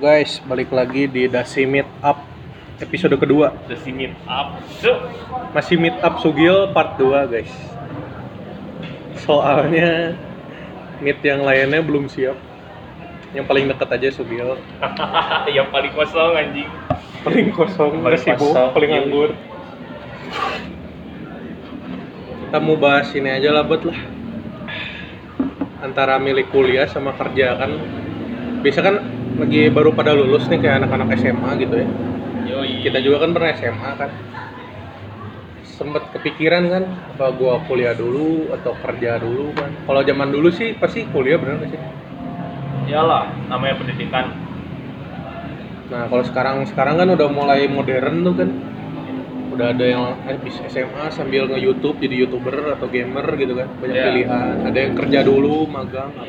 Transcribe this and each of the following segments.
Guys, balik lagi di Dasi Meet Up episode kedua. The meet up. Masih Meet Up Sugil part 2, guys. Soalnya meet yang lainnya belum siap. Yang paling dekat aja Sugil. yang paling kosong anjing. Paling kosong, Paling sibuk, paling iya. nganggur. Kita mau bahas ini aja lah, buat lah. Antara milik kuliah sama kerja kan. Biasa kan lagi baru pada lulus nih kayak anak-anak SMA gitu ya. Yoi. kita juga kan pernah SMA kan sempet kepikiran kan apa gua kuliah dulu atau kerja dulu kan kalau zaman dulu sih pasti kuliah bener gak sih Iyalah, namanya pendidikan. Nah kalau sekarang sekarang kan udah mulai modern tuh kan udah ada yang habis SMA sambil nge YouTube jadi youtuber atau gamer gitu kan banyak Iya. pilihan ada yang kerja dulu magang apa.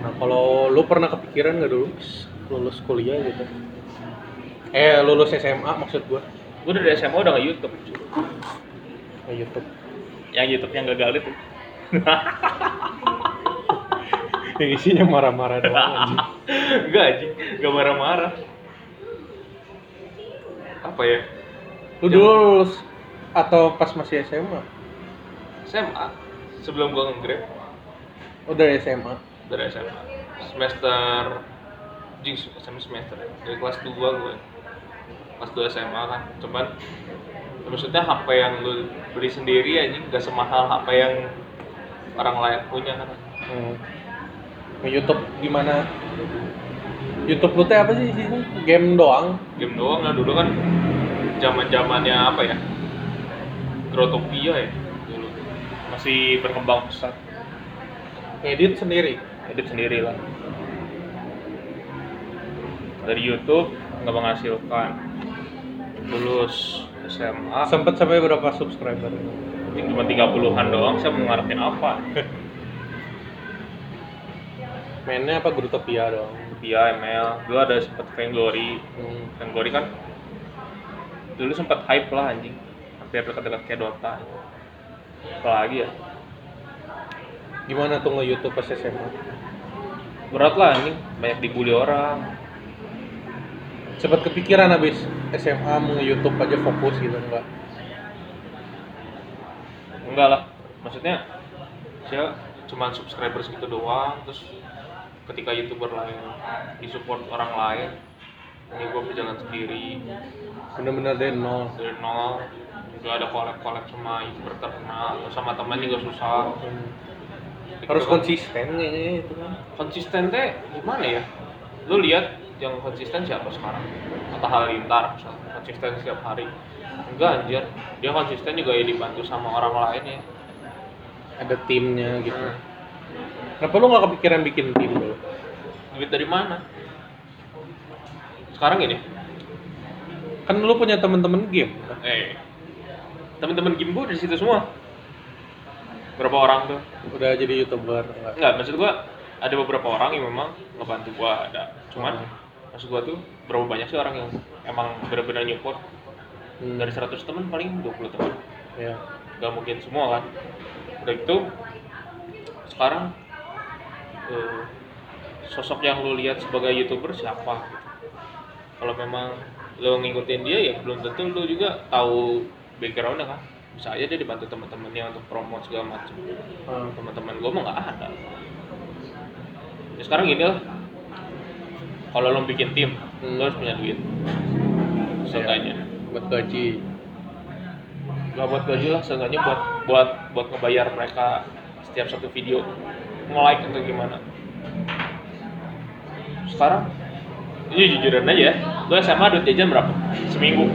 nah kalau lu pernah kepikiran gak dulu lulus kuliah gitu eh lulus SMA maksud gua Gue dari SMA udah nge YouTube. nge YouTube Yang YouTube yang gagal itu. yang isinya marah-marah doang anjing. Enggak anjing, enggak marah-marah. Apa ya? Lu dulu lulus atau pas masih SMA? SMA sebelum gua nge-grab Udah SMA. dari SMA. Semester jing semester ya. Dari kelas 2 gue. Kelas 2 SMA kan. Cuman maksudnya HP yang lu beli sendiri anjing gak semahal HP yang orang lain punya kan. Hmm. Nge YouTube gimana? YouTube lu teh apa sih isinya? Game doang. game doang lah dulu kan zaman zamannya apa ya Growtopia ya dulu masih berkembang pesat Edit sendiri. edit sendiri lah dari YouTube nggak menghasilkan lulus SMA Sempet sampai berapa subscriber? cuma 30-an doang saya mau ngarepin apa Mainnya apa Grutopia doang? Growtopia ML dulu ada sempet Vainglory Hmm. Vainglory kan dulu sempat hype lah anjing hampir dekat-dekat kayak Dota apalagi ya Gimana tuh nge YouTube pas SMA? berat lah anjing banyak dibully orang Sempet kepikiran habis SMA mau nge YouTube aja fokus gitu enggak? enggak lah maksudnya saya cuma subscriber segitu doang terus ketika youtuber lain disupport orang lain ini gue berjalan sendiri Bener-bener dari nol. dari nol juga ada collab sama youtuber terkenal atau sama teman juga susah Hmm. Harus konsisten kayaknya itu kan. konsisten teh gimana ya lu lihat yang konsisten siapa sekarang Atta Halilintar misalnya konsisten setiap hari enggak anjir dia konsisten juga ya dibantu sama orang lain ya Ada timnya gitu. Hmm. Kenapa lu nggak kepikiran bikin tim dulu? Duit dari mana sekarang gini Kan lu punya temen-temen game. eh teman-teman game gue di situ semua berapa orang tuh Udah jadi youtuber enggak? enggak maksud gua ada beberapa orang yang memang ngebantu gua ada cuman Hmm. maksud gua tuh berapa banyak sih orang yang emang benar-benar nyupport Hmm. dari 100 teman paling 20 teman ya. nggak mungkin semua kan udah gitu sekarang eh, sosok yang lu lihat sebagai youtuber siapa? Kalau memang lu ngikutin dia ya belum tentu lu juga tahu backgroundnya kan. Bisa aja dia dibantu teman-temannya untuk promote segala macam. Hmm. teman-teman gue mah nggak ada. Ya sekarang gini lah. Kalau lo bikin tim Hmm. lo harus punya duit. Seenggaknya. Buat gaji. nggak buat gaji lah seenggaknya buat buat buat ngebayar mereka setiap satu video. Nge-like atau gimana sekarang ini jujuran aja ya lo SMA duit jajan berapa seminggu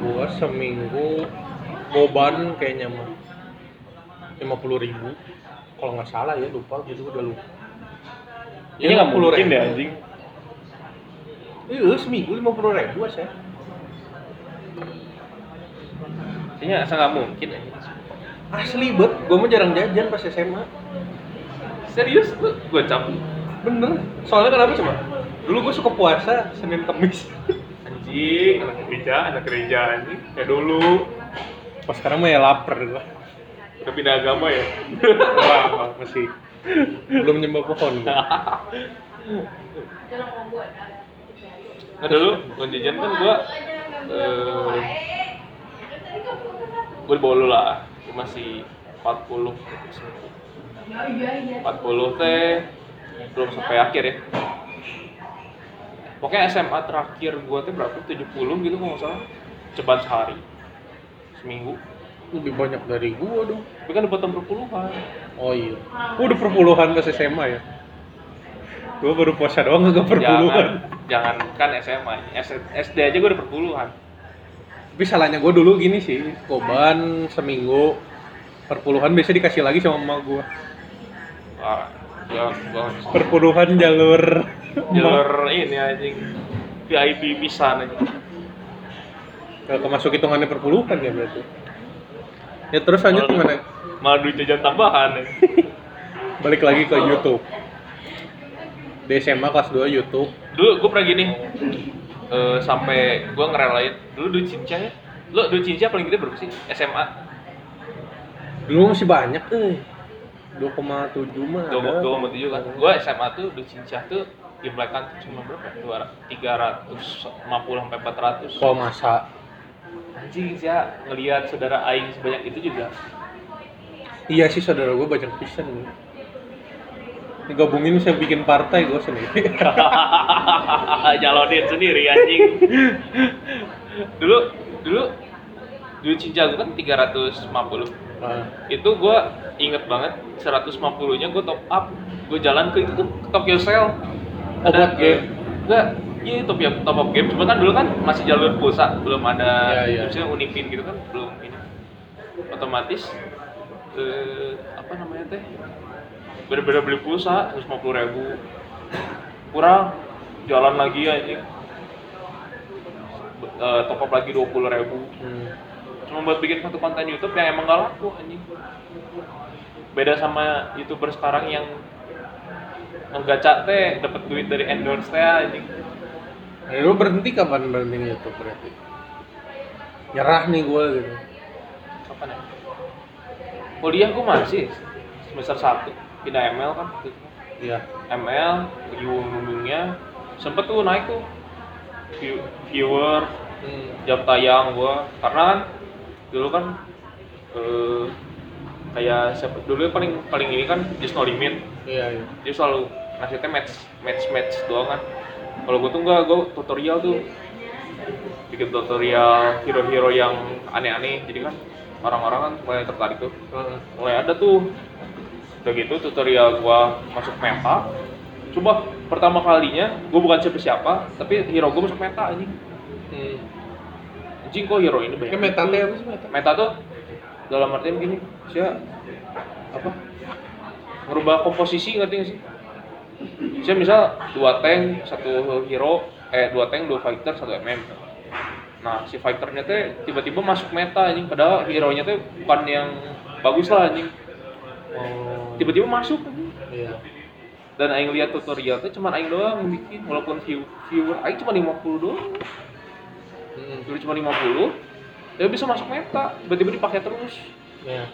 Gua seminggu boban kayaknya mah lima puluh ribu. Kalau nggak salah ya lupa gitu udah lupa. ini nggak 50 mungkin ribu. deh anjing Iya seminggu lima puluh ribu saya. ini asal nggak mungkin anjing Asli bet, gua mah jarang jajan pas SMA. serius lu gue cap Bener. Soalnya kenapa coba? dulu gue suka puasa senin kemis anjing anak gereja anak gereja anjing. Kayak dulu. Pas sekarang mah ya lapar gue udah pindah agama ya Wah, masih. Belum nyembah pohon gua. nah dulu gue jajan kan gua eh gue di bawah lu lah. Gue masih 40 40 teh belum sampai akhir ya. Pokoknya SMA terakhir gua tuh berapa? 70 gitu kalau nggak salah. Ceban sehari. Seminggu. Lebih banyak dari gua dong. Tapi kan bottom perpuluhan. Oh iya. Gua udah perpuluhan ke SMA ya. Gua baru puasa doang gak perpuluhan. Jangan. Jangan. Kan SMA SD aja gua udah perpuluhan. Tapi salahnya gua dulu gini sih. Koban seminggu. Perpuluhan biasa dikasih lagi sama emak gua. Wah, gua perpuluhan jalur jalur ini anjing. VIP pisan aja Gak kemasuk hitungannya perpuluhan ya berarti. Ya terus lanjut Malah- gimana? malah duit jajan tambahan ya. balik lagi ke YouTube. Di SMA kelas 2 YouTube. Dulu gue pernah gini. Eh, sampai gue ngerelain. Dulu duit cinca ya? Lo duit cinca paling gede berapa sih? SMA dulu masih banyak eh 2,7 mah dua ada. dua mau tujuh kan. Gue SMA tuh duit cinca tuh imlekan tuh cuma berapa? Dua tiga ratus lima puluh sampai empat ratus. Kalau masa? Anjing sih ya ngelihat saudara aing sebanyak itu juga. Iya sih saudara gue banyak pisan nih digabungin saya bikin partai gue sendiri. Jalonin sendiri anjing. Dulu dulu duit cinca gue kan 350 Nah, itu gue inget banget 150 nya gue top up. Gue jalan ke itu tuh ke Tokyo Sale Oh, buat game? enggak iya top up top up game. Cuma kan dulu kan masih jalur pulsa belum ada iya. misalnya Unipin gitu kan belum ini. Otomatis eh, apa namanya teh? Bener-bener beli pulsa 150 ribu. Kurang jalan lagi aja Eh, top up lagi 20 ribu. Hmm. cuma buat bikin satu konten YouTube yang emang gak laku anjing beda sama youtuber sekarang yang ngegaca teh dapat duit dari endorse teh anjing. Lu berhenti kapan berhenti YouTube berarti? Nyerah nih gue gitu. Kapan ya? Kuliah gua masih semester 1 pindah ML kan iya. ML umumnya sempet tuh naik tuh. View- viewer hmm. jam tayang gua. Karena kan dulu kan eh, kayak siapa dulu yang paling paling ini kan just no limit. Iya iya. Dia selalu ngasihnya match match match doang kan. Kalau gue tuh enggak gue tutorial tuh bikin tutorial hero-hero yang aneh-aneh. Jadi kan orang-orang kan mulai tertarik tuh. Mulai ada tuh. Udah gitu tutorial gua masuk meta. Coba pertama kalinya gue bukan siapa siapa tapi hero gue masuk meta anjing. Hmm. anjing kok hero ini banyak? Meta sih meta? Meta tuh dalam artian gini sih apa merubah komposisi ngerti gak sih? Sih misal dua tank satu hero eh dua tank dua fighter satu mm nah si fighternya teh tiba-tiba masuk meta anjing. Padahal hero nya teh bukan yang bagus lah anjing. Oh. Tiba-tiba masuk anjing. iya. Dan aing lihat tutorial teh cuman aing doang bikin walaupun view viewer aing cuma 50 doang. Hmm. dulu cuma 50 dia bisa masuk meta tiba-tiba dipakai terus. Ya.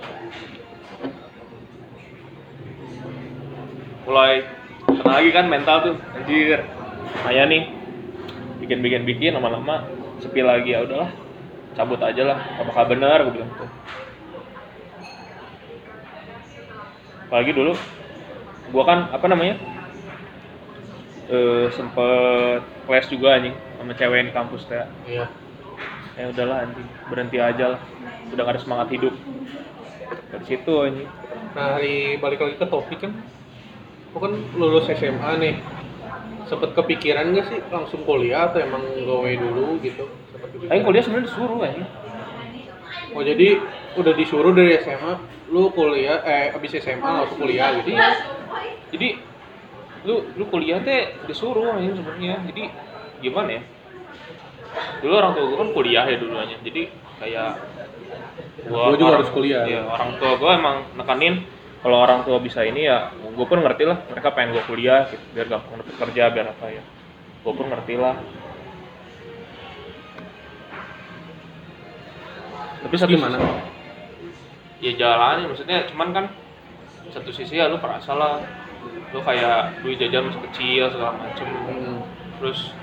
Mulai kena lagi kan mental tuh anjir. Ayah nih bikin bikin bikin lama-lama sepi lagi ya udahlah. Cabut aja lah apakah benar gue bilang tuh apalagi dulu gua kan apa namanya eh sempet clash juga anjing sama cewek di kampus teh. Iya ya udahlah anjing berhenti aja lah udah gak ada semangat hidup dari situ anjing nah hari balik lagi ke topik kan lu kan lulus SMA nih sempet kepikiran gak sih langsung kuliah atau emang gawe dulu gitu? Aing kuliah sebenarnya disuruh anjing oh jadi udah disuruh dari SMA lu kuliah eh abis SMA langsung kuliah gitu Iya. Jadi lu lu kuliah teh disuruh aja sebenarnya. Jadi gimana ya? Dulu orang tua gue kan kuliah ya dulunya. Jadi kayak Gua juga harus kuliah. Iya, orang tua gue emang nekanin kalau orang tua bisa ini ya gue pun ngerti lah mereka pengen gue kuliah gitu, biar gampang dapet kerja biar apa ya gue pun ngerti lah tapi satu gimana? ya jalanin maksudnya cuman kan satu sisi ya lu perasa lah lu kayak duit jajan masih kecil segala macem Hmm. terus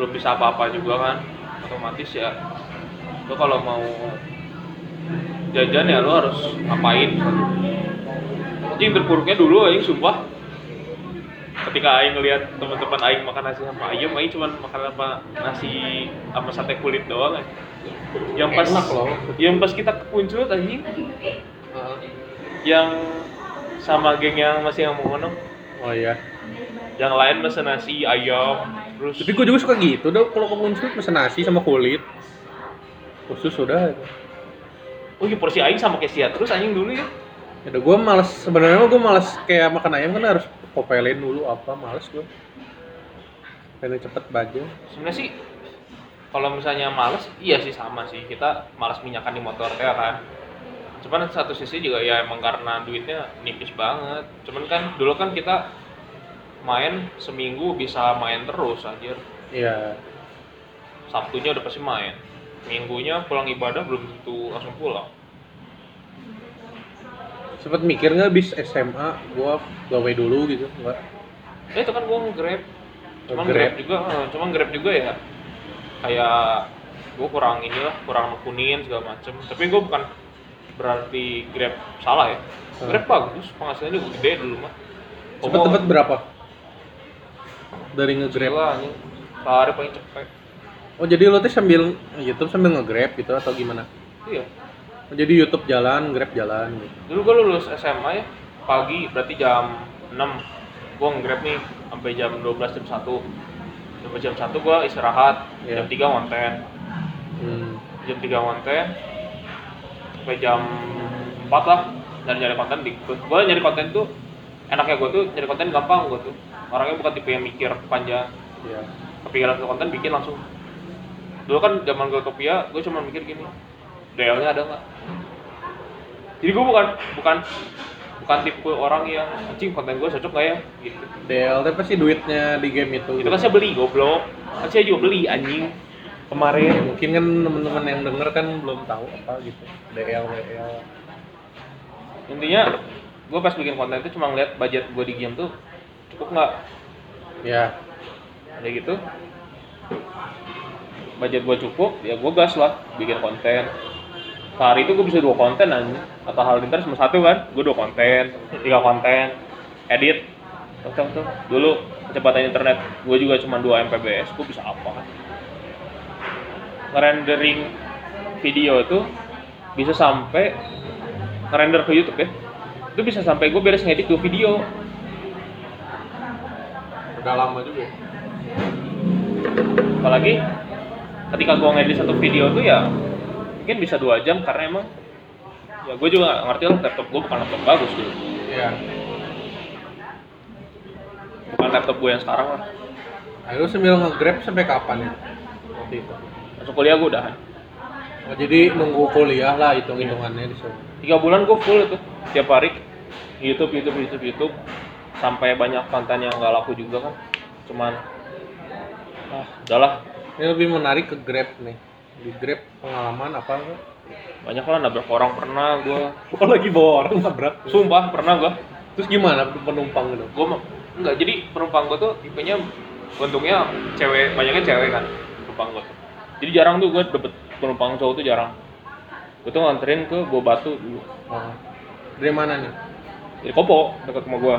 belum bisa apa-apa juga kan otomatis ya lu kalau mau jajan ya lu harus ngapain anjing terpuruknya dulu aing sumpah ketika aing ngeliat teman-teman aing makan nasi sama ayam aing cuman makan apa nasi sama sate kulit doang ya. yang pas Enak loh. yang pas kita ke Puncut anjing Heeh. yang sama geng yang masih yang mau Oh iya. Yang lain mesen nasi ayam terus Tapi gue juga suka gitu dong kalau ke Munchut pesen nasi sama kulit. Khusus udah. oh iya porsi aing sama kayak sia terus anjing dulu ya Ya gue males sebenarnya gue males kayak makan ayam kan harus popelin dulu apa males gue. Pengen cepet baja. sebenarnya sih kalau misalnya males iya sih sama sih kita malas minyakan di motor ya kan cuman satu sisi juga ya emang karena duitnya nipis banget cuman kan dulu kan kita main seminggu bisa main terus anjir Iya. sabtunya udah pasti main minggunya pulang ibadah belum tentu langsung pulang Sempet mikir nggak bis SMA gue gawe dulu gitu enggak? ya itu kan gua nge-grab cuman Nge-grab. grab juga eh, cuman grab juga ya kayak gua kurang inilah kurang nekunin segala macem tapi gua bukan berarti grab salah ya Hmm. grab bagus penghasilannya gede dulu mah Sempet dapat berapa? Dari nge-grab. Gila, anjing. sehari paling cepet Oh jadi lo tuh sambil YouTube sambil nge-grab gitu atau gimana? iya Oh, jadi YouTube jalan, Grab jalan gitu. dulu gua lulus SMA ya pagi berarti jam 6 gua nge-grab nih sampai jam 12 jam 1 sampai jam 1 gua istirahat Iya. jam 3 konten Hmm. jam 3 konten sampai jam 4 lah nyari nyari konten di gue nyari konten tuh enaknya gue tuh nyari konten gampang gue tuh orangnya bukan tipe yang mikir panjang Iya. kepikiran satu konten bikin langsung dulu kan zaman gue topia gue cuma mikir gini DL nya ada nggak jadi gue bukan bukan bukan tipe orang yang anjing konten gue cocok nggak ya gitu DL tapi pasti duitnya di game itu. itu kan saya beli goblok kan saya juga beli anjing kemarin mungkin kan teman-teman yang denger kan belum tahu apa gitu. DL, WL. intinya gue pas bikin konten itu cuma ngeliat budget gue di game tuh cukup nggak? Ya. ada gitu? Budget gue cukup ya gue gas lah bikin konten. Sehari itu gue bisa dua konten aja atau hal lintar cuma satu kan? Gue dua konten tiga konten. Edit. Tuh, tuh, dulu kecepatan internet gue juga cuma 2 mbps gue bisa apa? Ngerendering video itu bisa sampai ngerender ke YouTube ya. Itu bisa sampai gue beres ngedit dua video Udah lama juga. apalagi ketika gua ngedit satu video tuh ya mungkin bisa dua jam karena emang ya gue juga nggak ngerti lah laptop gue bukan laptop bagus dulu Iya. bukan laptop gue yang sekarang lah Ayo sambil nge-grab sampai kapan ya? Waktu itu. masuk kuliah gue udahan Oh, jadi nunggu kuliah lah hitung-hitungannya di sana. tiga bulan gue full itu tiap hari YouTube YouTube YouTube YouTube sampai banyak konten yang nggak laku juga kan cuman ah udahlah Ini lebih menarik ke Grab nih. Di Grab pengalaman apa enggak? banyak lah nabrak orang pernah gue Oh lagi bawa orang nabrak. sumpah pernah gue Terus gimana penumpang gitu? gue enggak jadi penumpang gue tuh tipenya untungnya cewek banyaknya cewek kan penumpang gue tuh jadi jarang tuh gue dapet penumpang cowok tuh jarang gue tuh nganterin ke Gua Batu dulu Oh. Dari mana nih? di Kopo dekat rumah gue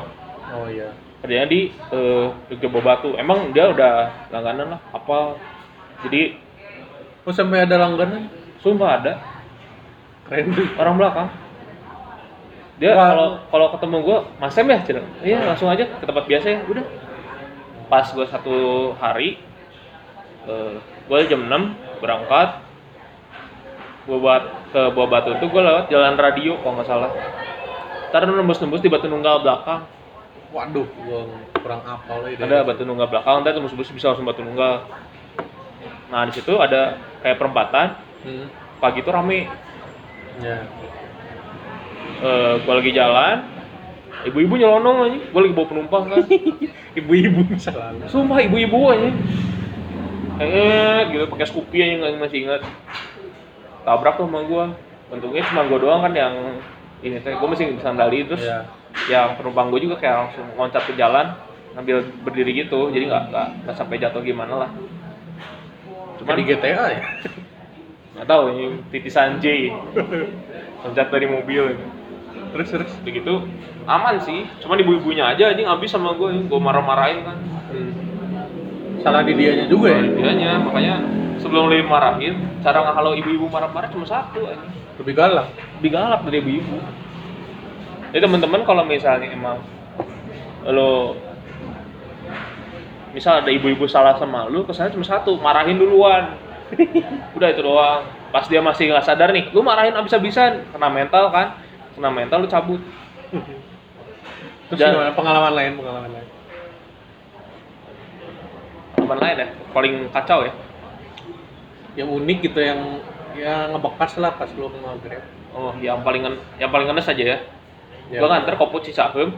Oh iya. kerjanya di eh, Jogja Batu. Emang dia udah langganan lah apa jadi Oh sampai ada langganan? sumpah ada. Keren. Orang belakang. Dia kalau kalau ketemu gue mas Sam ya Cina? iya langsung aja ke tempat biasa ya udah. Pas gue satu hari eh gue jam 6 berangkat. Gue buat ke Buah Batu tuh gue lewat jalan radio kalau nggak salah. Ntar nembus-nembus di Batu Nunggal belakang Waduh, gua kurang apal ya. ada Batu Nunggal belakang ntar nembus-nembus bisa langsung Batu Nunggal. Nah di situ ada kayak perempatan. Hmm. pagi tuh rame. Ya. eh gue lagi jalan ibu-ibu nyelonong aja. Gue lagi bawa penumpang kan. Ibu-ibu. Selalu sumpah ibu-ibu aja. Eh gitu pakai Scoopy aja nggak masih ingat. Tabrak tuh sama gue untungnya cuma gue doang kan yang ini teh. Gue masih sandali terus Iya. Yang penumpang gue juga kayak langsung loncat ke jalan ngambil berdiri gitu. Jadi nggak nggak nggak sampai jatuh gimana lah. Cuma di GTA ya? Nggak tahu ini titisan J. Loncat dari mobil. Terus terus begitu aman sih. Cuman ibu-ibunya aja anjing habis sama gue gue marah-marahin kan. Hmm. salah di dianya juga ya? Dianya, makanya sebelum lebih marahin cara ngehalau ibu-ibu marah-marah cuma satu anjing. Lebih galak? Lebih galak dari ibu-ibu jadi teman-teman kalau misalnya emang lo misal ada ibu-ibu salah sama lu kesannya cuma satu marahin duluan. Udah itu doang. Pas dia masih nggak sadar nih lu marahin abis-abisan. Kena mental kan? Kena mental lu cabut. Terus Dan- gimana? Pengalaman lain pengalaman lain? Apa lain ya? Paling kacau ya? Yang unik gitu yang yang ngebekas lah pas lu mau grab oh yang paling yang paling ngenes aja ya Ya. gua nganter koput Cicahem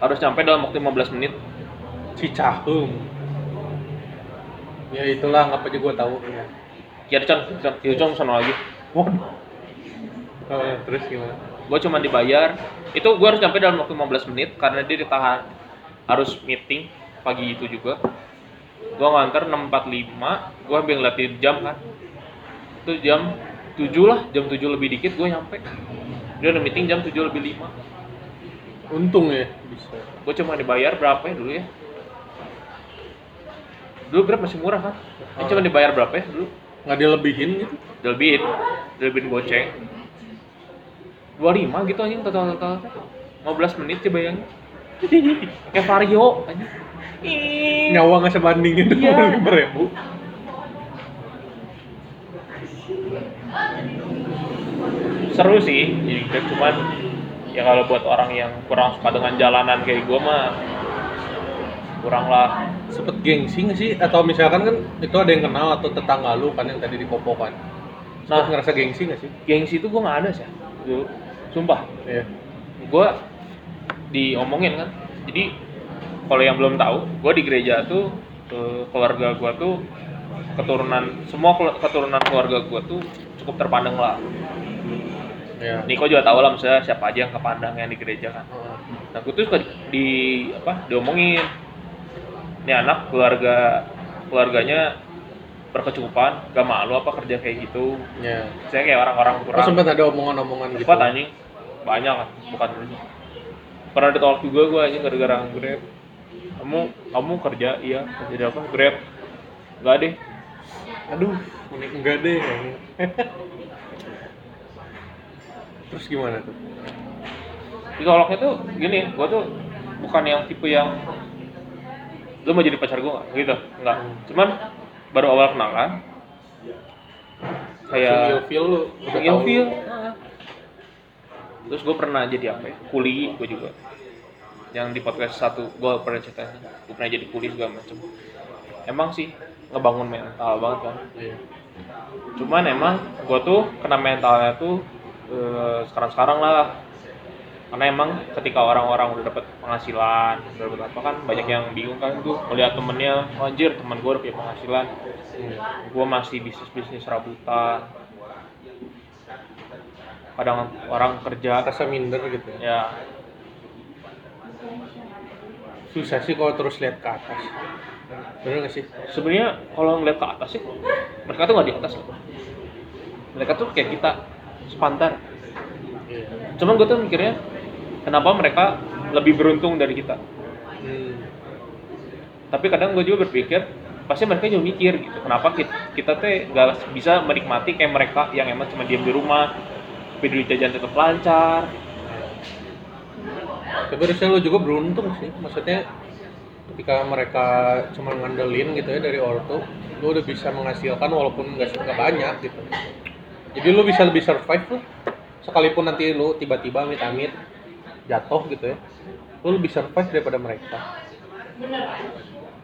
harus nyampe dalam waktu 15 menit. Cicahem ya itulah nggak aja gue tahu. Ya Kircon, Kircon sana lagi. Waduh. Oh, terus gimana? Gue cuma dibayar. Itu gue harus sampai dalam waktu 15 menit karena dia ditahan. Harus meeting pagi itu juga. Gue nganter 6.45 gue ambil ngeliat di jam kan. Itu jam 7 lah jam 7 lebih dikit gue nyampe dia udah meeting jam 7 lebih 5 untung ya bisa. Gue cuma dibayar berapa ya dulu ya? Dulu Grab masih murah kan ini cuma dibayar berapa ya dulu? Nggak dilebihin gitu? Dilebihin dilebihin goceng 25 gitu anjing total total 15 menit coba bayangin. Kayak vario anjing. Nyawa nggak sebanding itu Iya. lima ribu seru sih jadi Grab cuman ya kalau buat orang yang kurang suka dengan jalanan kayak gue mah kurang lah. Sempet gengsi nggak sih? Atau misalkan kan itu ada yang kenal atau tetangga lu kan yang tadi di Kopo kan nah. ngerasa gengsi nggak sih? Gengsi itu gue nggak ada sih dulu. Sumpah. Iya. gue diomongin kan jadi kalau yang belum tahu gue di gereja tuh eh, keluarga gue tuh keturunan semua keturunan keluarga gue tuh cukup terpandang lah Iya. Niko juga tahu lah misalnya siapa aja yang kepandang yang di gereja kan Heeh. nah gue tuh suka di apa diomongin ini anak keluarga keluarganya berkecukupan gak malu apa kerja kayak gitu Iya. saya kayak orang-orang Oh, kurang sempat ada omongan-omongan gitu. Cepat anjing. Banyak kan, bukan dulu. Pernah ditolak juga gue anjing gara-gara Grab. Kamu kamu kerja iya, kerja di apa? Grab. Enggak deh. Aduh, ini enggak deh. Terus gimana tuh? Ditolaknya tuh gini, gue tuh bukan yang tipe yang lu mau jadi pacar gue nggak? Gitu nggak. Cuman baru awal kenalan kayak feel lu tahu. ilfil. Terus gue pernah jadi apa ya? Kuli gue juga. Yang di podcast satu gue pernah cerita gue pernah jadi kuli segala macem. Emang sih ngebangun mental banget kan. Iya. cuman emang gue tuh kena mentalnya tuh sekarang sekarang lah karena emang ketika orang-orang udah dapat penghasilan udah dapat apa kan banyak yang bingung kan tuh melihat temennya "Oh, anjir teman gue udah punya penghasilan Hmm. gue masih bisnis bisnis rabutan kadang orang kerja Rasa minder gitu ya. ya Susah sih kalau terus lihat ke atas. Bener gak sih? sebenarnya kalau ngeliat ke atas sih mereka tuh nggak di atas loh mereka tuh kayak kita sepantar Iya. cuman gue tuh mikirnya kenapa mereka lebih beruntung dari kita Hmm. tapi kadang gue juga berpikir pasti mereka juga mikir gitu kenapa kita, kita teh gak bisa menikmati kayak mereka yang emang cuma diam di rumah duit jajan tetap lancar Tapi harusnya lu juga beruntung sih. Maksudnya ketika mereka cuma ngandelin gitu ya dari ortu, lu udah bisa menghasilkan walaupun nggak nggak banyak gitu. Jadi lu bisa lebih survive tuh. Sekalipun nanti lu tiba-tiba amit-amit jatuh gitu ya, lu lebih survive daripada mereka.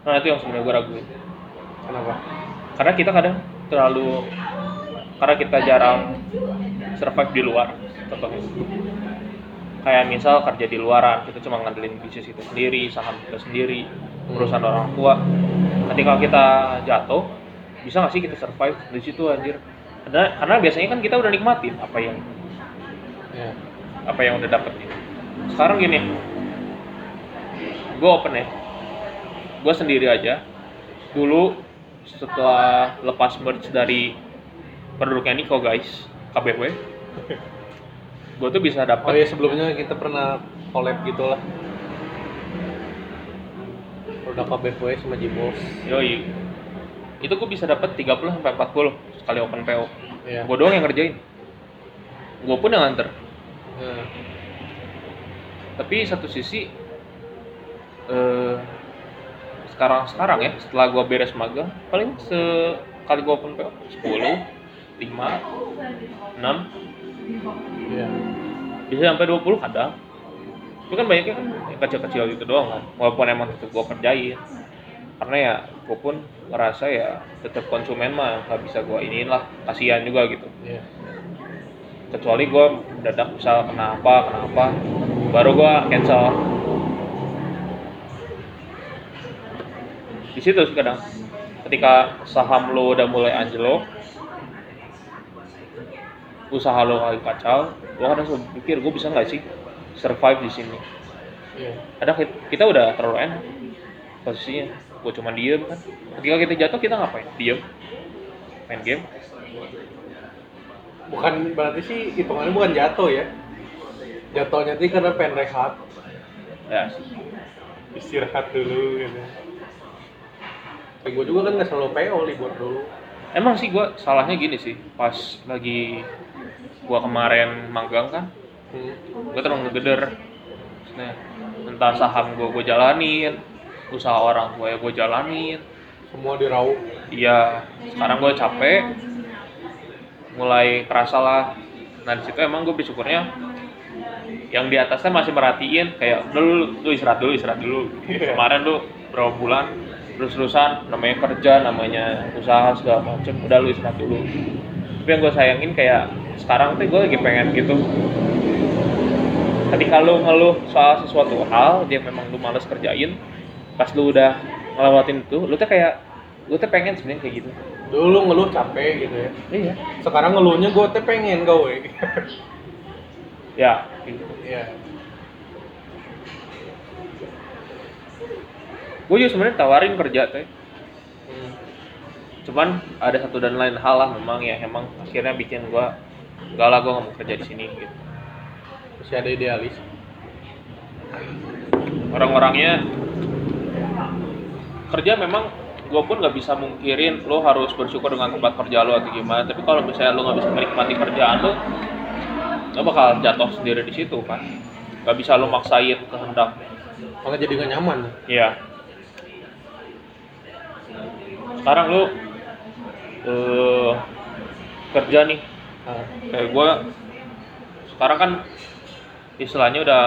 nah itu yang sebenarnya gue raguin Kenapa? karena kita kadang terlalu karena kita jarang survive di luar contohnya kayak misal kerja di luaran kita cuma ngandelin bisnis itu sendiri saham kita sendiri urusan orang tua ketika kita jatuh bisa nggak sih kita survive di situ anjir karena, karena biasanya kan kita udah nikmatin apa yang ya. apa yang udah dapetin sekarang gini. Gue open ya. Gue sendiri aja. Dulu setelah lepas merge dari produknya Niko guys KBW gue tuh bisa oh dapet ya sebelumnya kita pernah collab gitu lah produk KBW sama Jibos. Yoi itu gue bisa dapet 30 sampai 40 sekali open PO ya gue doang yang ngerjain. Gue pun yang nganter. Nah, tapi satu sisi eh sekarang sekarang ya setelah gua beres magang paling sekali gua open PO 10 5 6 ya bisa sampai 20 kadang. Itu kan banyaknya kan kecil-kecil gitu doang kan walaupun emang tetap gua kerjain karena ya gua pun ngerasa ya tetap konsumen mah nggak bisa gua iniin lah kasihan juga gitu. Ya kecuali gue mendadak misal kenapa kenapa baru gue cancel. Di situ sih kadang ketika saham lo udah mulai anjlok usaha lo lagi kacau lo kadang suka pikir gue bisa nggak sih survive di sini? Ya kadang ki- kita udah terlalu enak posisinya gue cuma diem kan. Ketika kita jatuh kita ngapain? Diem. Main game. Bukan berarti sih hitungannya bukan jatuh ya. Jatuhnya sih karena pengen rehat. Ya. Istirahat dulu gitu. Gue juga kan nggak selalu PO libur dulu. Emang sih gua salahnya gini sih, pas lagi gua kemarin magang kan, hmm. gua terlalu ngegeder. Maksudnya, entah saham gua gua jalanin, usaha orang gua ya gua jalanin. semua diraup Iya, sekarang gua capek, mulai kerasa lah. Nah di situ emang gue bersyukurnya yang di atasnya masih merhatiin kayak udah lu, istirahat dulu istirahat dulu Iya. kemarin lu berapa bulan terus-terusan namanya kerja namanya usaha segala macem udah lu istirahat dulu tapi yang gue sayangin kayak sekarang tuh gue lagi pengen gitu ketika lu ngeluh soal sesuatu hal dia memang lu males kerjain pas lu udah ngelewatin itu lu tuh kayak lu tuh pengen sebenarnya kayak gitu dulu ngeluh capek gitu ya iya sekarang ngeluhnya gue teh pengen gawe ya gitu. Iya. gue juga sebenarnya tawarin kerja teh Hmm. cuman ada satu dan lain hal lah memang ya emang akhirnya bikin gue enggak lah gue nggak mau kerja di sini gitu masih ada idealis orang-orangnya kerja memang gue pun nggak bisa mungkirin lo harus bersyukur dengan tempat kerja lo atau gimana. Tapi kalau misalnya lo nggak bisa menikmati kerjaan lo lo bakal jatuh sendiri di situ kan nggak bisa lo maksain kehendak. Malah jadi gak nyaman. Iya. Sekarang lu eh kerja nih, nah, kayak gue sekarang kan istilahnya udah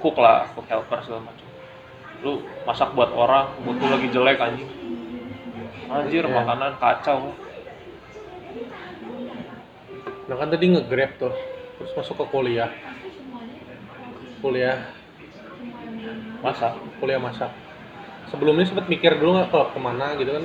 cook lah, cook helper segala macam. Lu masak buat orang, buat lu lagi jelek anjing. Anjir, Iya. makanan kacau. nah kan tadi nge-grab tuh terus masuk ke kuliah kuliah Masak. kuliah masak sebelumnya sempet mikir dulu nggak kalau ke mana gitu kan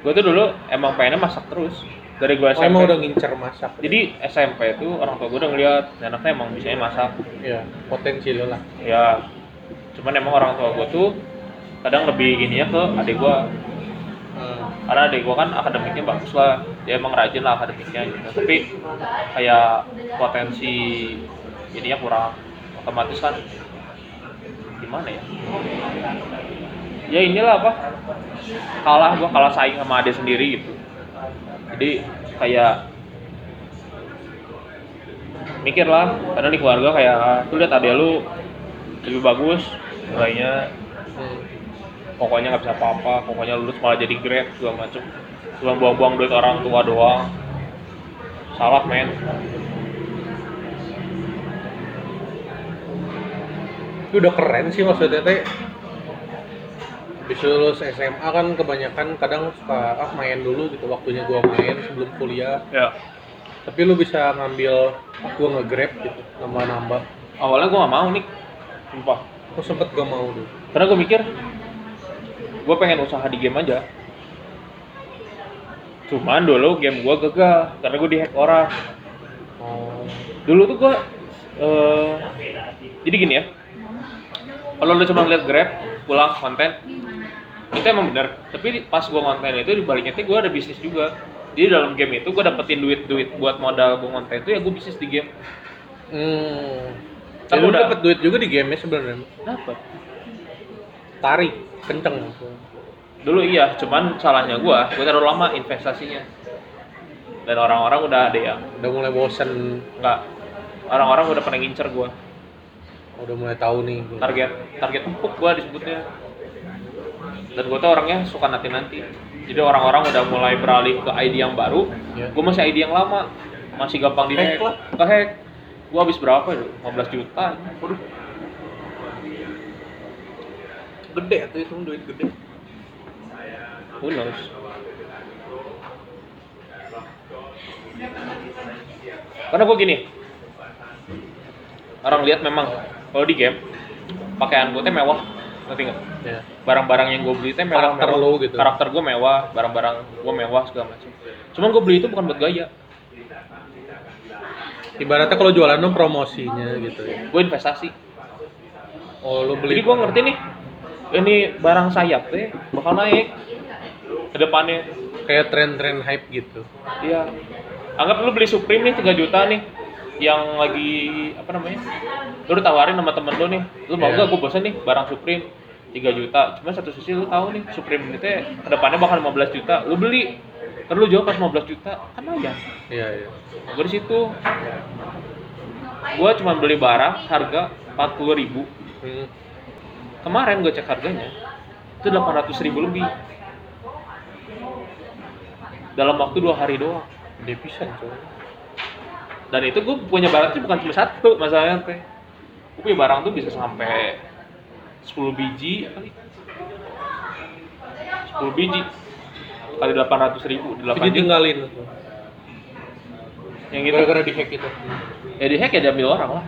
Gue tuh dulu emang pengennya masak terus dari gue oh, SMP. emang udah ngincer masak Jadi SMP itu orang tua gue udah ngeliat anaknya emang bisa masak. ya potensi lo lah ya cuman emang orang tua gue tuh kadang lebih ininya ke adik gue Hmm. karena adik gue kan akademiknya bagus lah. Dia emang rajin lah akademiknya gitu. Tapi kayak potensi ininya kurang. Otomatis kan gimana ya? Ya inilah apa? Kalah gue kalah saing sama adik sendiri gitu. Jadi kayak mikir lah karena di keluarga kayak tuh lihat adek lu lebih bagus nilainya pokoknya nggak bisa apa-apa pokoknya lulus malah jadi grade segala macem. Cuma buang-buang duit orang tua doang. Salah men. Itu udah keren sih maksudnya teh. Habis lulus SMA kan kebanyakan kadang suka ah main dulu gitu. Waktunya gua main sebelum kuliah. Ya. Tapi lu bisa ngambil gua nge-grab gitu nambah-nambah. Awalnya gue nggak mau nih sumpah aku sempet gak mau dulu karena gue mikir gue pengen usaha di game aja. Cuman dulu game gue gagal karena gue dihack orang. Oh. Dulu tuh gue eh jadi gini ya. Kalau lu cuma lihat grab pulang konten itu emang bener. Tapi pas gue konten itu di baliknya tuh gue ada bisnis juga. Jadi dalam game itu gue dapetin duit duit buat modal gue konten itu ya gue bisnis di game. Hmm Tapi lu udah- dapet duit juga di game sebenarnya. Dapat tarik kenceng. Dulu iya cuman salahnya gue gue terlalu lama investasinya. Dan orang-orang udah ada yang udah mulai bosen. Nggak. Orang-orang udah pernah ngincer gue udah mulai tahu nih target target empuk gue disebutnya. Dan gue tuh orangnya suka nanti nanti jadi orang-orang udah mulai beralih ke ID yang baru. Ya. gue masih ID yang lama. Masih gampang di Hack gue habis berapa ya 15 juta. Waduh. Gede tuh itu duit gede? Who knows? Karena gue gini. Orang lihat memang kalau di game pakaian gue tuh mewah. Ngerti nggak? Ya barang-barang yang gue beli itu mewah Karakter mewah. lo gitu. karakter gue mewah barang-barang gue mewah segala macam. Cuman gue beli itu bukan buat gaya ibaratnya kalau jualan lo promosinya gitu ya. Gue investasi. Oh lo jadi beli gue ngerti nih ini barang sayap deh bakal naik ke depannya. Kayak tren-tren hype gitu. Iya. Anggap lu beli Supreme nih 3 juta nih yang lagi apa namanya lu udah tawarin sama temen lu nih. Lu mau Iya. gak gue bosan nih barang Supreme 3 juta. Cuma satu sisi lu tahu nih Supreme ini teh ke depannya bakal 15 juta. Lu beli kan lu jual pas 15 juta kan aja iya iya. Gue di situ. Gue cuma beli barang harga 40.000 ribu. Hmm. kemarin gue cek harganya itu 800.000 ribu lebih. Dalam waktu dua hari doang. Gede pisan coy. Dan itu gue punya barang tuh bukan cuma satu masalahnya teh. Gue punya barang tuh bisa sampai 10 biji kali 10 biji kali 800 ribu 8 jadi juta. Tinggalin yang gitu. Gara-gara di hack itu. Ya di hack ya diambil orang lah.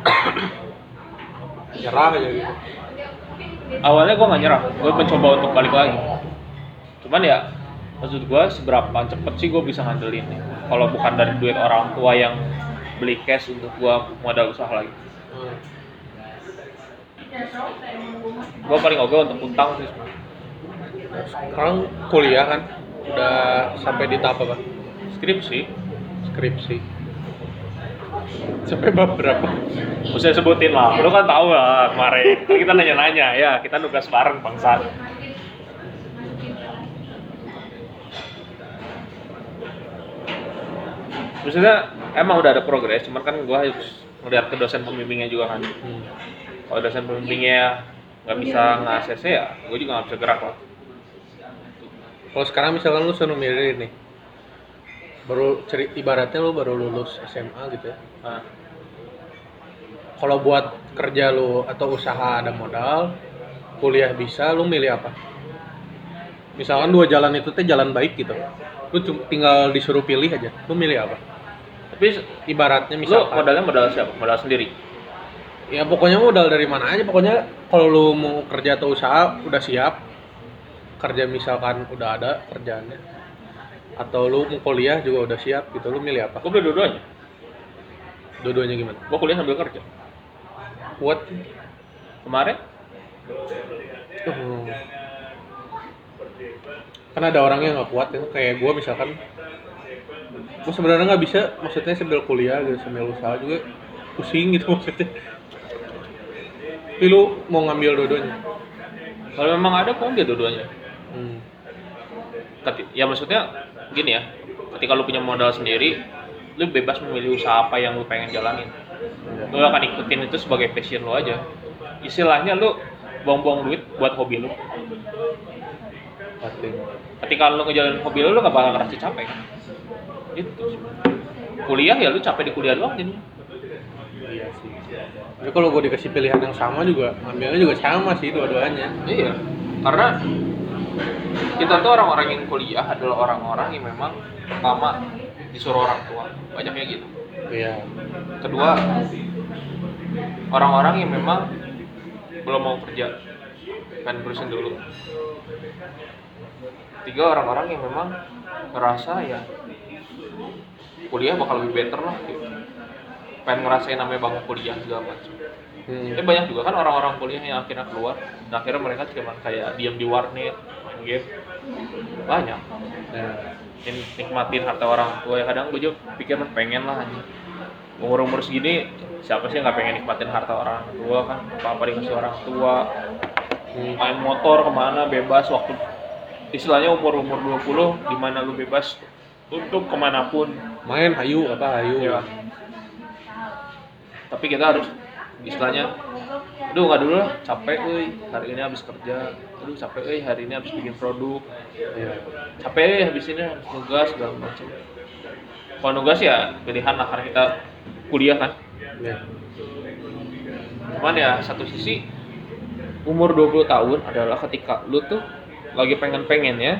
Nyerah aja gitu. Awalnya gue gak nyerah gue mencoba untuk balik lagi. Cuman ya maksud gue seberapa cepet sih gue bisa ngandelin? Nih kalau bukan dari duit orang tua yang beli cash untuk gue modal usaha lagi. Hmm. gue paling oke untuk utang sih. Sekarang kuliah kan udah sampai di tahap apa? Skripsi. Skripsi. Sampai bab berapa? Usah sebutin lah, lu kan tahu lah kemarin. Kan kita nanya-nanya, ya kita nugas bareng bangsa. Maksudnya emang udah ada progres, cuman kan gua harus ngeliat ke dosen pembimbingnya juga kan. Hmm. Kalau dosen pembimbingnya nggak bisa nge-ACC ya, gue juga nggak bisa gerak lah kalau sekarang misalkan lu suruh milih nih baru ceri ibaratnya lu baru lulus SMA gitu ya. Nah, kalau buat kerja lu atau usaha ada modal kuliah bisa lu milih apa? Misalkan dua jalan itu teh jalan baik gitu. Lu tinggal disuruh pilih aja lu milih apa? Tapi ibaratnya lu misalkan modalnya modal siapa? Modal sendiri? ya pokoknya modal dari mana aja. Pokoknya kalau lu mau kerja atau usaha udah siap kerja misalkan udah ada kerjaannya atau lu mau kuliah juga udah siap gitu lu milih apa? Gue dua-duanya. Dua-duanya gimana? Gue kuliah sambil kerja. Kuat Kemarin? Hmm. kan ada orang yang nggak kuat ya kayak gue misalkan. Gue sebenarnya nggak bisa maksudnya sambil kuliah gitu sambil usaha juga pusing gitu maksudnya. Tapi lu mau ngambil dua-duanya? Kalau memang ada, gue ambil dua-duanya hmm. Keti- ya maksudnya gini ya ketika lu punya modal sendiri lu bebas memilih usaha apa yang lu pengen jalanin. Lu akan ikutin itu sebagai passion lu aja. Istilahnya lu buang-buang duit buat hobi lu. Ketika lu ngejalanin hobi lu lu gak bakal ngerasa capek. Itu kuliah ya lu capek di kuliah doang jadinya. Iya sih. Tapi kalau gue dikasih pilihan yang sama juga ngambilnya juga sama sih dua-duanya. Iya. Karena kita tuh orang-orang yang kuliah adalah orang-orang yang memang pertama disuruh orang tua. Banyaknya gitu. Iya. Kedua orang-orang yang memang belum mau kerja. Pengen berusaha dulu. Tiga orang-orang yang memang ngerasa ya kuliah bakal lebih better lah gitu. pengen ngerasain namanya bangku kuliah segala macam. Hmm. tapi banyak juga kan orang-orang kuliah yang akhirnya keluar dan akhirnya mereka cuma kayak diam di warnet game banyak. Nah, Nik- nikmatin harta orang tua ya kadang gue juga pikir pengen lah anjing. Umur umur segini siapa sih nggak pengen nikmatin harta orang tua kan? Apa apa dikasih orang tua. Main motor ke mana bebas waktu istilahnya umur umur 20 di mana lu bebas untuk ke mana pun. Main hayu apa hayu. Ya tapi kita harus istilahnya aduh nggak dulu lah. Capek euy hari ini habis kerja. Aduh capek euy hari ini habis bikin produk. Iya. capek euy habis ini harus nugas segala macam kalau nugas ya pilihan lah. Karena kita kuliah kan. Iya. cuman ya satu sisi umur 20 tahun adalah ketika lu tuh lagi pengen-pengen ya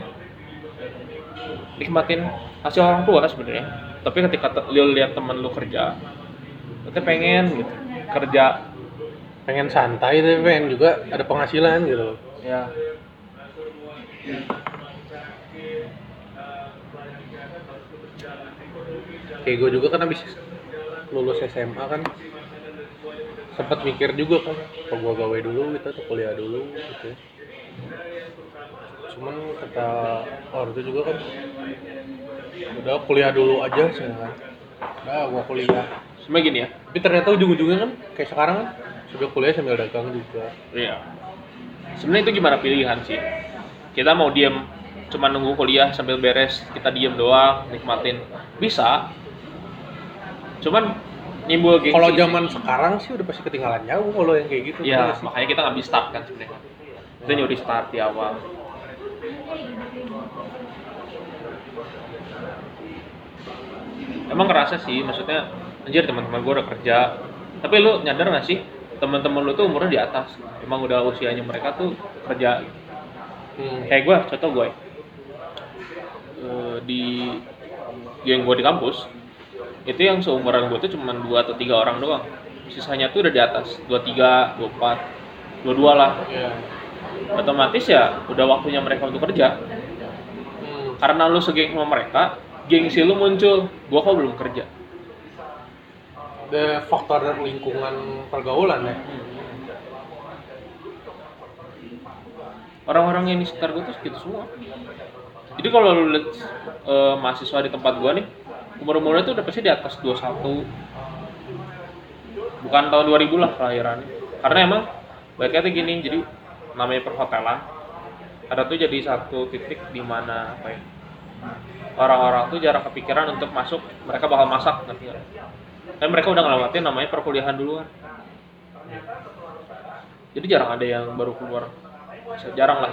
nikmatin hasil orang tua sebenarnya. Tapi ketika lu lihat temen lu kerja lu pengen gitu. Kerja pengen santai tapi pengen juga ada penghasilan gitu. Ya. Kayak gue juga kan habis lulus SMA kan sempat mikir juga kan apa gue gawe dulu gitu atau kuliah dulu gitu. Cuman kata orang itu juga kan udah kuliah dulu aja sih kan. Udah gua kuliah. Sebenarnya gini ya tapi ternyata ujung-ujungnya kan kayak sekarang kan sudah kuliah sambil dagang juga iya sebenarnya itu gimana pilihan sih kita mau diem cuma nunggu kuliah sambil beres kita diem doang nikmatin bisa cuman nimbul gengsi kalau sih. zaman sekarang sih udah pasti ketinggalan jauh kalau yang kayak gitu Iya, makanya kita ngambil start kan sebenarnya. Kita nyuri start di awal. Emang ngerasa sih, maksudnya anjir teman-teman gue udah kerja. Tapi lu nyadar gak sih teman-teman lu tuh umurnya di atas. Emang udah usianya mereka tuh kerja. Hmm. Kayak gue, contoh gue. Eh, di geng gue di kampus, itu yang seumuran gue tuh cuma dua atau tiga orang doang. Sisanya tuh udah di atas, dua tiga, dua empat, dua dua lah. Iya. Otomatis ya udah waktunya mereka untuk kerja. Hmm. Karena lu segeng sama mereka, gengsi lu muncul. Gua kok belum kerja. Ada faktor lingkungan pergaulan ya Orang-orang yang di sekitar gue tuh gitu semua. Jadi kalau lu lihat eh, mahasiswa di tempat gua nih, umur-umurnya tuh udah pasti di atas 21. Bukan tahun 2000 lah kelahirannya. Karena emang baiknya tuh gini, jadi namanya perhotelan. Ada tuh jadi satu titik di mana apa ya? Orang-orang tuh jarang kepikiran untuk masuk, mereka bakal masak ngerti Dan mereka udah ngelewatin namanya perkuliahan duluan. Jadi jarang ada yang baru keluar. Jarang lah.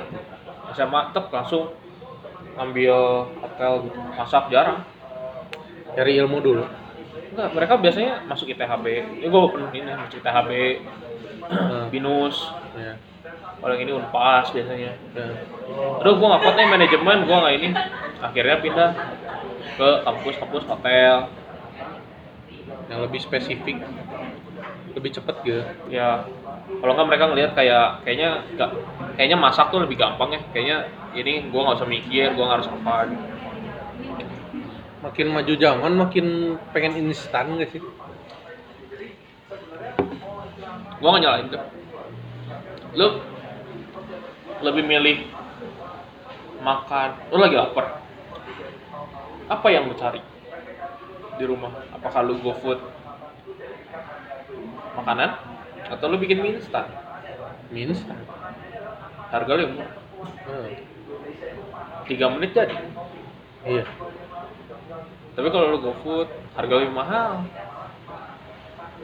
SMA tetap langsung ambil hotel gitu. Masak jarang. Cari ilmu dulu? Enggak mereka biasanya masuk ITHB ya gue open ini masuk ITHB Hmm. binus. Ya. kalau yang ini unpas biasanya. Ya. aduh gue nggak kuat nih manajemen. Gue nggak ini. Akhirnya pindah ke kampus-kampus hotel yang lebih spesifik lebih cepet gitu. Ya kalau nggak mereka ngelihat kayak kayaknya nggak kayaknya masak tuh lebih gampang ya. Kayaknya ini gue nggak usah mikir gue nggak harus apa. Gitu. makin maju zaman makin pengen instan gak sih? Gue gak nyalain tuh. Lu lebih milih makan lu lagi lapar. Apa yang lu cari di rumah? Apakah lu go food makanan? Atau lu bikin mie instan? Mie instan. Harga lu murah. Hmm. tiga menit jadi. Iya. Tapi kalau lu go food harga lebih mahal.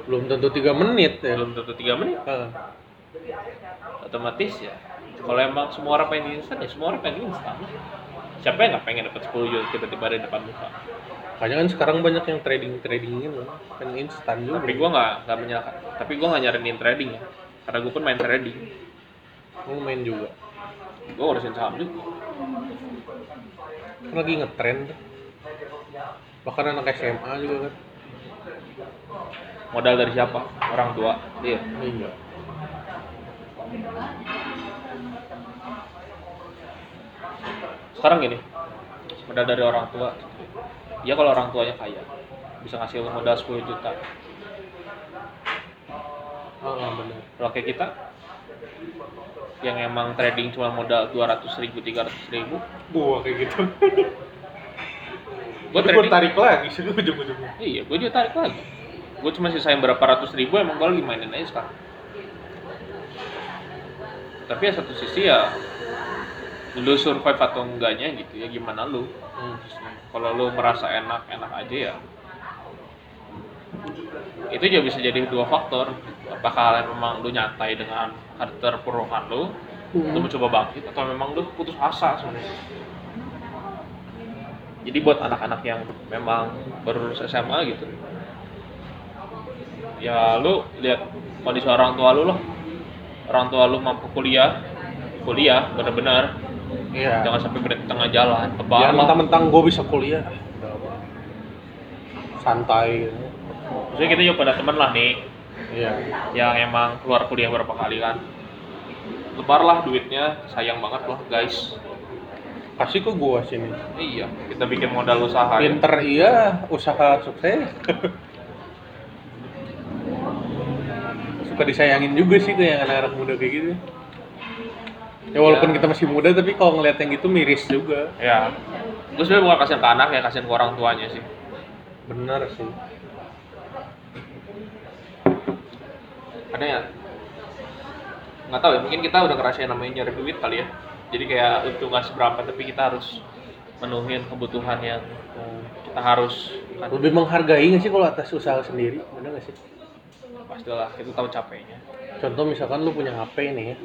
Belum tentu tiga menit ya. Belum tentu tiga menit. Ah. otomatis ya. Kalau emang semua orang pengen instan ya semua orang pengen instan. Siapa yang nggak pengen dapat 10 juta tiba-tiba ada di depan muka Makanya kan sekarang banyak yang trading tradingin loh, kan instan juga. tapi gua nggak nggak menyalahkan tapi gua nggak nyaranin trading ya karena gua pun main trading Lu main juga. gue ngurusin saham juga Kan lagi ngetren tuh. Bahkan anak SMA juga kan. modal dari siapa orang tua iya Iya. sekarang gini modal dari orang tua ya kalau orang tuanya kaya bisa ngasih modal 10 juta Oh, benar. kalau kayak kita yang emang trading cuma modal 200 ribu 300 ribu Gua kayak gitu. gue trading gua tarik lagi sih ujung-ujungnya. iya gue juga tarik lagi gue cuma sisain berapa ratus ribu emang gue lagi mainin aja sekarang tapi ya satu sisi ya lu survive atau enggaknya gitu ya gimana lu? Hmm. kalau lu merasa enak enak aja ya. Itu juga bisa jadi dua faktor. Apakah memang lu nyatai dengan keterpurukan lu lu mencoba bangkit atau memang lu putus asa sebenarnya? Jadi buat anak-anak yang memang baru lulus SMA gitu ya lu lihat kondisi orang tua lu lah. Orang tua lu mampu kuliah kuliah bener-bener Iya. jangan sampai berhenti tengah jalan Jangan tebal lah mentang-mentang gue bisa kuliah. Santai gitu. maksudnya kita juga pada temen lah nih Iya. yang emang keluar kuliah berapa kali kan lebar lah duitnya sayang banget loh guys Kasih ke gua sini. iya kita bikin modal usaha ya. Pinter iya, usaha sukses. Suka disayangin juga sih tuh yang anak-anak muda kayak gitu. Ya walaupun Ya. kita masih muda tapi kalau ngeliat yang gitu miris juga. ya gue sebenarnya bukan kasihan ke anak ya kasihan ke orang tuanya sih Bener sih. karena ya nggak tahu ya mungkin kita udah ngerasain namanya nyari duit kali ya jadi kayak untuk nggak seberapa tapi kita harus menuhin kebutuhan yang eh, kita harus Lebih menghargai nggak sih kalau atas usaha sendiri? Bener nggak sih? pastilah kita tahu capeknya Contoh misalkan lu punya HP nih ya.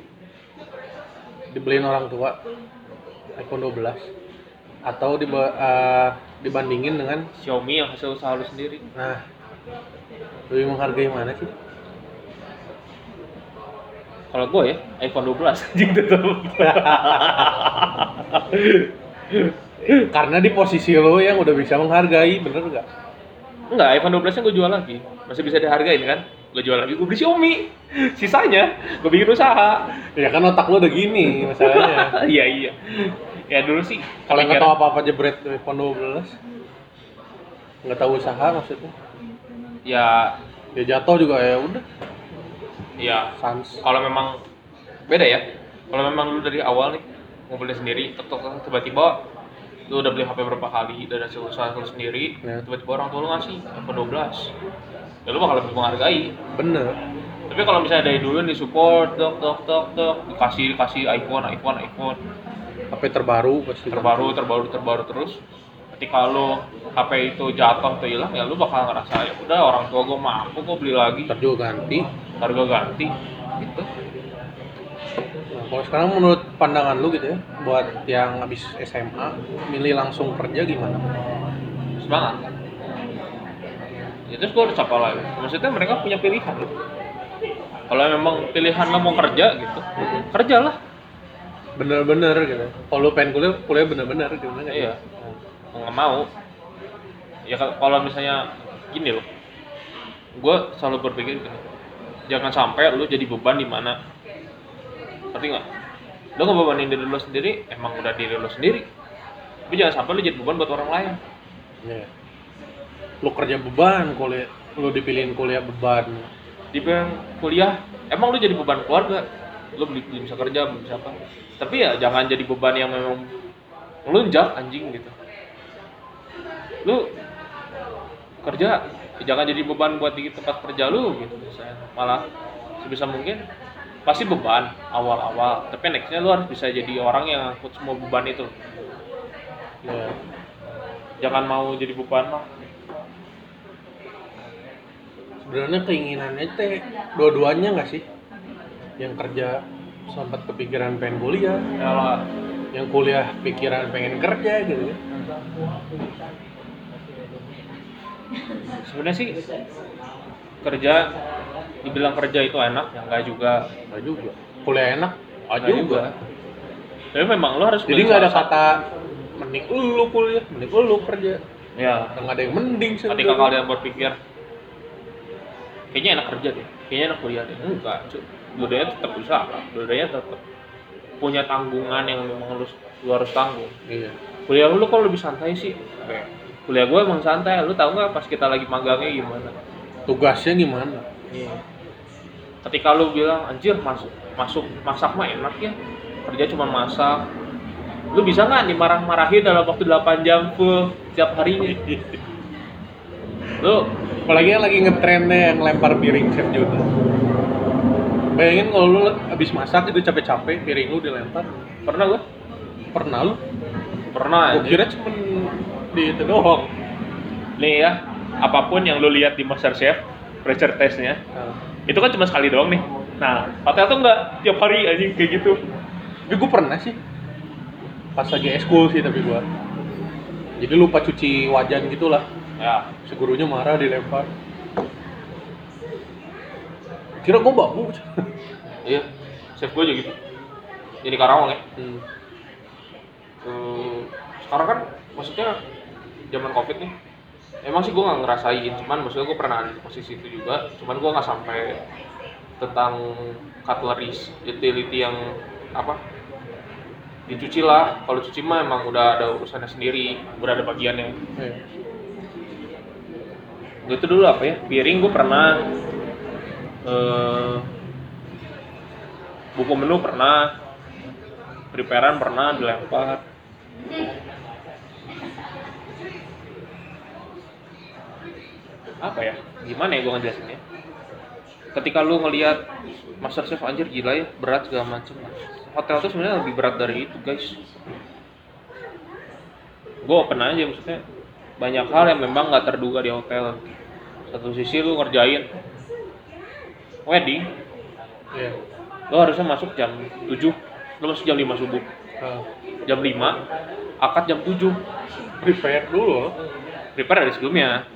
Dibeliin orang tua iPhone 12 atau diba- eh, dibandingin dengan Xiaomi yang hasil usaha lu sendiri nah lebih menghargai mana sih? kalau gue ya iPhone 12 anjing Karena di posisi lo yang udah bisa menghargai, bener nggak? Enggak, iPhone 12 nya gue jual lagi. Masih bisa dihargain kan? Gue jual lagi, gue beli Xiaomi. Sisanya, gue bikin usaha. Ya kan otak lo udah gini masalahnya. Iya, iya. Ya dulu sih. Kalau nggak tahu apa-apa jebret iPhone 12, nggak tahu usaha maksudnya. Ya, Ya jatuh juga ya udah. ya. Sans. Kalau memang beda ya. Kalau memang lu dari awal nih sendiri, tek tek tek, tiba-tiba lu udah beli HP berapa kali dari hasil usaha lu sendiri, Ya. tiba-tiba orang tua lu ngasih iPhone 12. Ya lu bakal lebih menghargai. Bener. Tapi kalau misalnya dari dulu di support, dok, dok, dok, dok, dikasih kasih iPhone, iPhone, iPhone, HP terbaru pasti. terbaru, terbaru, terbaru terus. Ketika lo HP itu jatuh atau hilang, ya lu bakal ngerasa ya udah orang tua gue mampu gue beli lagi, Ntar juga ganti. harga ganti, gitu. Kalau sekarang menurut pandangan lu gitu ya, buat yang habis SMA, milih langsung kerja gimana? Semangat. Ya terus gue harus apa lagi? Maksudnya mereka punya pilihan loh. Kalau memang pilihan lo mau kerja gitu, kerjalah. Bener-bener gitu. Kalau pengen kuliah, kuliah bener-bener gitu. bener nggak Iya. nggak mau ya kal- kalau misalnya gini loh gue selalu berpikir gini jangan sampai lu jadi beban di mana ngerti nggak? Lu ngebebanin diri lu sendiri emang udah diri lu sendiri. Tapi jangan sampai lu jadi beban buat orang lain. Iya. Lu kerja beban, kuliah, lu dipilihin kuliah beban. di bidang kuliah emang lu jadi beban keluarga? Lu belum belum bisa kerja belum bisa apa? Tapi ya jangan jadi beban yang memang melunjak anjing gitu. Lu kerja jangan jadi beban buat di tempat kerja lu gitu misalnya. Malah sebisa mungkin pasti beban awal-awal tapi nextnya lu harus bisa jadi orang yang angkut semua beban itu Ya. jangan mau jadi beban mah Sebenarnya keinginannya teh dua-duanya nggak sih? Yang kerja sempat kepikiran pengen kuliah, ya lah yang kuliah pikiran pengen kerja gitu ya. sebenarnya sih kerja dibilang kerja itu enak ya enggak juga. Nggak juga. Kuliah enak, aja Nggak juga. tapi memang lo harus jadi nggak ada kata mending lu kuliah mending lu kerja. Ya. Nggak ada yang mending ketika sebenarnya. kalian berpikir kayaknya enak kerja deh kayaknya enak kuliah deh. Enggak cuy dua-duanya tetap usaha dua-duanya tetap punya tanggungan yang memang lu, lu harus tanggung. Iya. Kuliah lu kok lebih santai sih? Kuliah gue emang santai. Lu tahu nggak pas kita lagi magangnya gimana? Tugasnya gimana ketika lu bilang anjir masuk masuk masak mah enak ya kerja cuma masak. Lu bisa nggak dimarah-marahin dalam waktu 8 jam full setiap harinya? Lu apalagi yang lagi ngetrennya yang lempar piring chef Juta bayangin kalau lu habis masak itu capek-capek piring lu dilempar. Pernah gue pernah lu? Pernah anjir. kira cuma di itu doang. Nih ya apa pun yang lu lihat di Master Chef pressure testnya. Nah, itu kan cuma sekali doang nih. Nah hotel tuh nggak tiap hari anjing kayak gitu. Tapi gue pernah sih. Pas lagi eskul sih tapi gua. Jadi lupa cuci wajan gitulah. Ya. Si gurunya marah dilempar. Kira gua babu iya. Chef gue juga gitu. Jadi Karawang ya. Hmm. Eh, sekarang kan maksudnya zaman covid nih emang sih gue nggak ngerasain cuman maksudnya gue pernah ada di posisi itu juga cuman gue nggak sampai tentang cutleries utility yang apa dicuci lah kalau cuci mah emang udah ada urusannya sendiri udah ada bagiannya. Gua itu dulu apa ya piring gue pernah eh buku menu pernah preparean pernah dilempar apa ya? Gimana ya gue ngejelasinnya? Ketika lu ngelihat master chef anjir gila ya berat segala macem. Hotel tuh sebenarnya lebih berat dari itu guys. Gue open aja maksudnya. Banyak hal yang memang nggak terduga di hotel. Satu sisi lu ngerjain wedding. Iya. lu harusnya masuk jam 7 lu masuk jam 5 subuh. Ah, jam 5 akad jam 7 prepare dulu. Prepare dari sebelumnya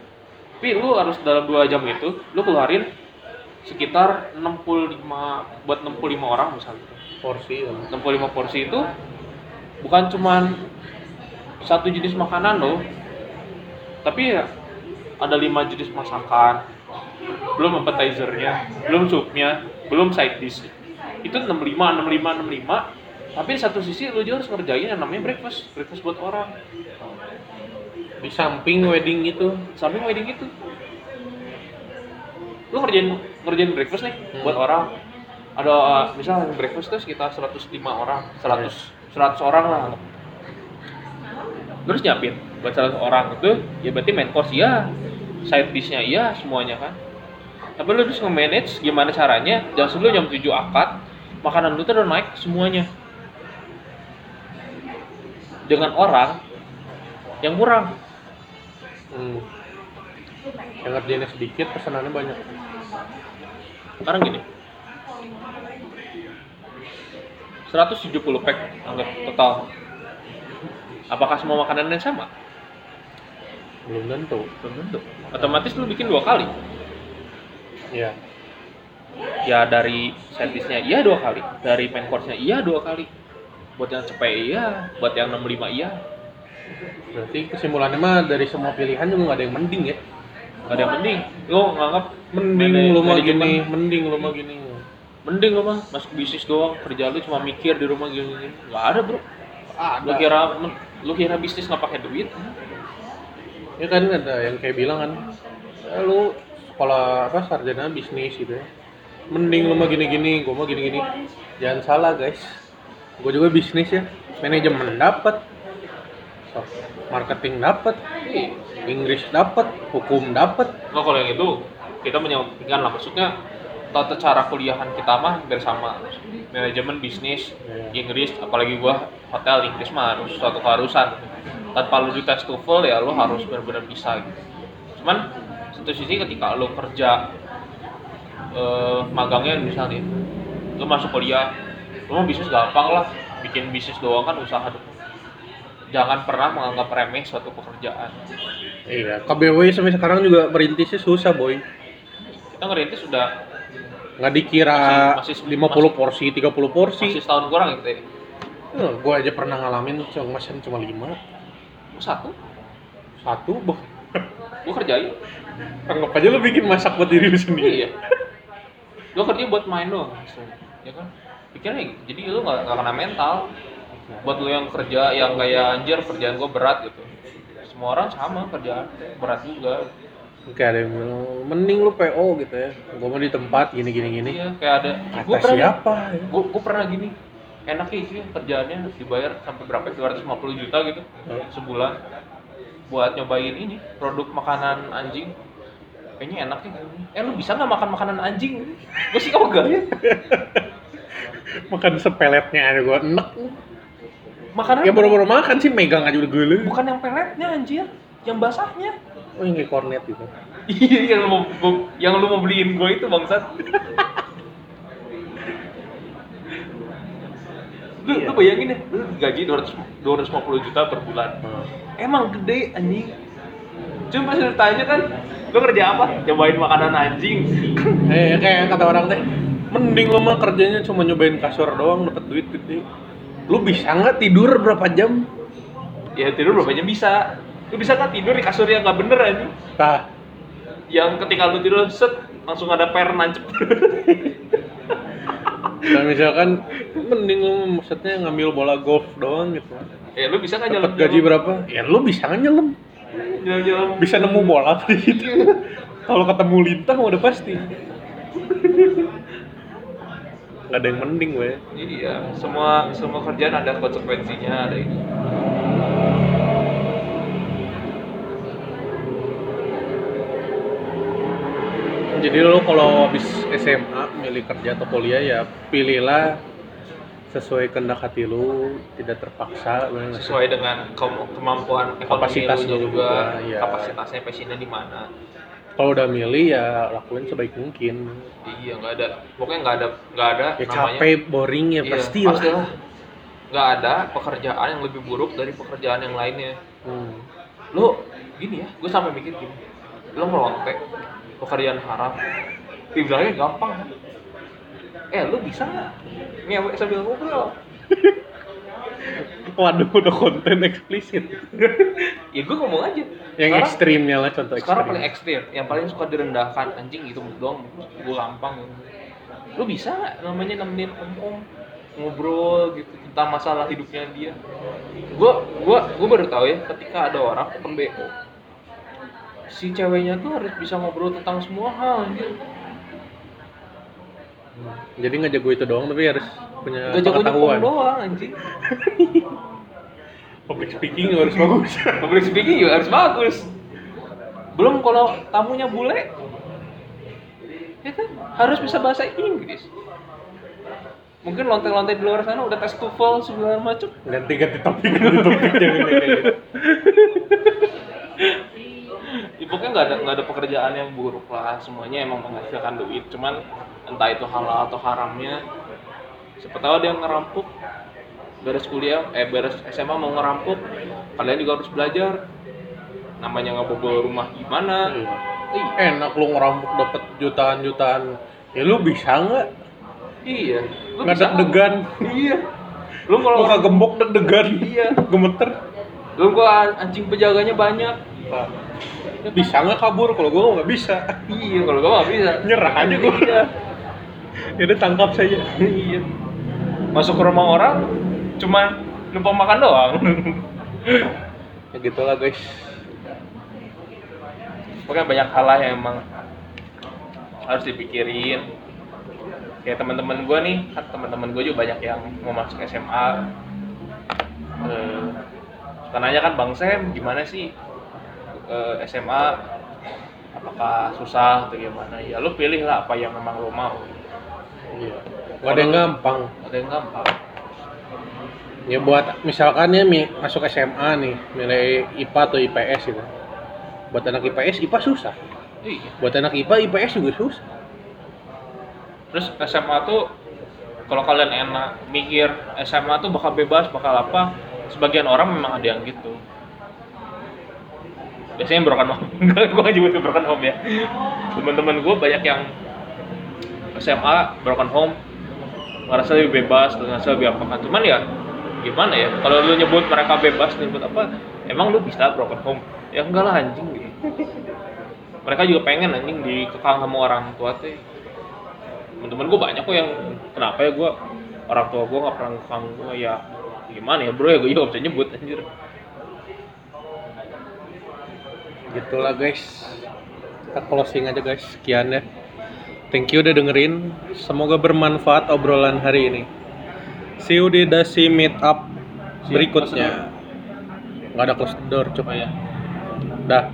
tapi lu harus dalam dua jam itu lu keluarin sekitar 65 buat 65 orang misalnya. Porsi ya. 65 porsi itu bukan cuman satu jenis makanan loh. Tapi ya ada lima jenis masakan. Belum appetizernya belum supnya belum side dish. Itu 65 65 65 tapi di satu sisi lu juga harus ngerjain yang namanya breakfast breakfast buat orang di samping wedding itu. Samping wedding itu. Lu ngerjain ngerjain breakfast nih Hmm. buat orang. Ada uh, misal breakfast tuh sekitar 105 orang. 100 100 orang lah. Terus nyiapin buat 100 orang itu ya berarti main course iya side dishnya iya semuanya kan. Tapi lu harus nge-manage gimana caranya. Jam sebelum jam 7 akad makanan lu tuh udah naik semuanya. Dengan orang yang kurang hmm. yang ngerjainnya sedikit pesanannya banyak. Sekarang gini. 170 pack anggap total. Apakah semua makanannya sama? belum tentu. Belum tentu. Otomatis lu bikin dua kali. Ya ya dari servisnya iya dua kali. Dari main course-nya iya dua kali. Buat yang cepet iya buat yang 65 iya berarti kesimpulannya mah dari semua pilihan juga nggak ada yang mending ya? Gak ada yang mending. Lu nganggap mending lu mah gini mending lu mah gini. Mending lu mah masuk bisnis doang kerja lu cuma mikir di rumah gini gini. Nggak ada bro. Ada lu kira lu kira bisnis nggak pakai duit? Ya kan ada yang kayak bilang kan ya, lu sekolah apa sarjana bisnis gitu ya. Mending lu mah gini-gini gua mah gini-gini. Jangan salah guys. Gua juga bisnis ya. Manajemen dapat marketing dapat Inggris dapat hukum dapat. Nggak kalau yang itu kita menyampingkan lah. Maksudnya tata cara kuliahan kita mah hampir sama. Manajemen bisnis Iya. Inggris apalagi gua hotel Inggris mah harus suatu keharusan. Tanpa lu dites TOEFL ya lu harus benar-benar bisa. Gitu cuman satu sisi ketika lu kerja eh, magangnya misalnya lu masuk kuliah lu mau bisnis gampang lah. Bikin bisnis doang kan usaha jangan pernah menganggap remeh suatu pekerjaan. Iya KBW sampai sekarang juga merintisnya susah boy. Kita ngerintis sudah nggak dikira Masih- masih- 50 porsi 30 porsi. masih setahun kurang gitu ya? Gue aja pernah ngalamin cuma masan cuma lima. Satu? Satu bah gue kerjain. Anggap aja lu bikin masak buat diri lu sendiri. Iya. Gue kerja buat main doang ya kan? Pikirnya gitu. jadi lu nggak nggak kena mental buat lu yang kerja yang kayak anjir kerjaan gue berat gitu. Semua orang sama kerjaan berat juga. Oke ada yang bilang, mending lu PO gitu ya. Gue mau di tempat gini gini gini. Iya kayak ada kata pernah siapa? Ya? gue gue pernah gini. Enak ya sih kerjaannya dibayar sampai berapa? ya? 250 juta gitu Hmm. sebulan. Buat nyobain ini produk makanan anjing. Kayaknya enak nih eh lu bisa nggak makan makanan anjing? Gue sih kagak makan sepeletnya ada gue enek makanan ya baru-baru makan sih megang aja udah gue bukan yang peletnya anjir. Yang basahnya. Oh yang kayak kornet gitu. Iya yang lu mau yang lu mau beliin gue itu bangsat. Lu, Iya. lu bayangin deh lu gaji 200 250 juta per bulan. Hmm. emang gede anjing. Cuma pas ditanya kan lu kerja apa? Cobain makanan anjing. Eh kayak kata orang teh mending lu mah kerjanya cuma nyobain kasur doang dapat duit gede lu bisa nggak tidur berapa jam? Ya tidur berapa jam bisa. Lu bisa kan tidur di kasur yang nggak bener anjing? Nah yang ketika lu tidur set langsung ada per nancep. Dan misalkan mending lu maksudnya ngambil bola golf doang gitu. Ya lu bisa dapat nyelam gaji berapa? Ya lu bisa nyelam nyelam? Nyelam bisa nemu bola gitu. Kalau ketemu lintah udah pasti nggak ada yang mending weh iya semua semua kerjaan ada konsekuensinya ada ini. Jadi lo kalau habis SMA milih kerja atau kuliah ya pilihlah sesuai kehendak hati lu tidak terpaksa sesuai dengan ke- kemampuan Kapasitas lu lu juga juga, iya. kapasitasnya passionnya di mana kalau udah milih ya lakuin sebaik mungkin. Iya nggak ada. Pokoknya nggak ada nggak ada ya namanya. capek boring ya Iya, pasti pastilah. nggak ada pekerjaan yang lebih buruk dari pekerjaan yang lainnya. Hmm. lu gini ya gue sampai mikir gini. Lu melontek pekerjaan haram. Dibilangnya gampang. Eh lu bisa nggak? Ngewek sambil ngobrol waduh udah konten eksplisit. Ya gue ngomong aja. Yang Sekarang- ekstrimnya lah contoh sekarang ekstrim. paling ekstrim. Yang paling suka direndahkan anjing gitu doang gue gampang. Lu bisa nggak namanya nemenin om om ngobrol gitu tentang masalah hidupnya dia? Gue gua gua baru tahu ya ketika ada orang open bo si ceweknya tuh harus bisa ngobrol tentang semua hal anjir jadi nggak jago itu doang tapi harus punya gak jago pengetahuan. nyepong doang anjing. Public speaking juga harus bagus. Public speaking juga harus bagus. Belum kalau tamunya bule ya kan? Harus bisa bahasa Inggris. Mungkin lonte-lonte di luar sana udah tes TOEFL segala macam ganti ganti topik ganti topik jangan ya, pokoknya nggak ada nggak ada pekerjaan yang buruk lah. Semuanya emang menghasilkan duit. Cuman entah itu halal atau haramnya siapa tahu ada yang ngerampuk beres kuliah eh beres SMA mau ngerampuk kalian juga harus belajar. Namanya ngebobol rumah gimana? Ih, enak lu ngerampok dapat jutaan jutaan ya lu bisa nggak? Iya lu nggak deg-degan. Iya. Lu kalau nggak gembok deg-degan. Iya. gemeter. Lu gua anjing penjaganya banyak. Bisa nggak kabur? Kalau gua nggak bisa. Iya kalau gua nggak bisa. Nyerah aja gua. Iya. Ya udah tangkap saja iya masuk ke rumah orang cuman numpang makan doang. Ya gitulah guys. Pokoknya banyak hal lah yang emang harus dipikirin. Kayak teman-teman gue nih kan teman-teman gue juga banyak yang mau masuk SMA eh, suka nanya kan bang Sam gimana sih eh, SMA apakah susah atau gimana? Ya lu pilih lah apa yang memang lo mau. Iya gak ada yang gampang ada yang gampang ya buat misalkan ya masuk SMA nih milih IPA atau IPS gitu buat anak IPS IPA susah iya buat anak IPA IPS juga susah Terus SMA tuh kalau kalian enak mikir SMA tuh bakal bebas, bakal apa? Sebagian orang memang ada yang gitu. Biasanya broken home. Enggak, gue nggak nyebutin broken home ya. Teman-teman gue banyak yang SMA broken home ngerasa lebih bebas, ngerasa lebih apa kan. Cuman ya gimana ya kalau lu nyebut mereka bebas nyebut apa emang lu bisa broken home ya enggak lah anjing gitu mereka juga pengen anjing dikekang sama orang tua teh temen-temen gue banyak kok yang kenapa ya gue orang tua gue nggak pernah ngekang gue ya gimana ya bro ya gue juga bisa nyebut anjir Gitulah guys. Kita closing aja guys. Sekian ya. Thank you udah dengerin. Semoga bermanfaat obrolan hari ini. See you di Dasi Meetup Siap, berikutnya. Nggak ada close door, coba ya Dah.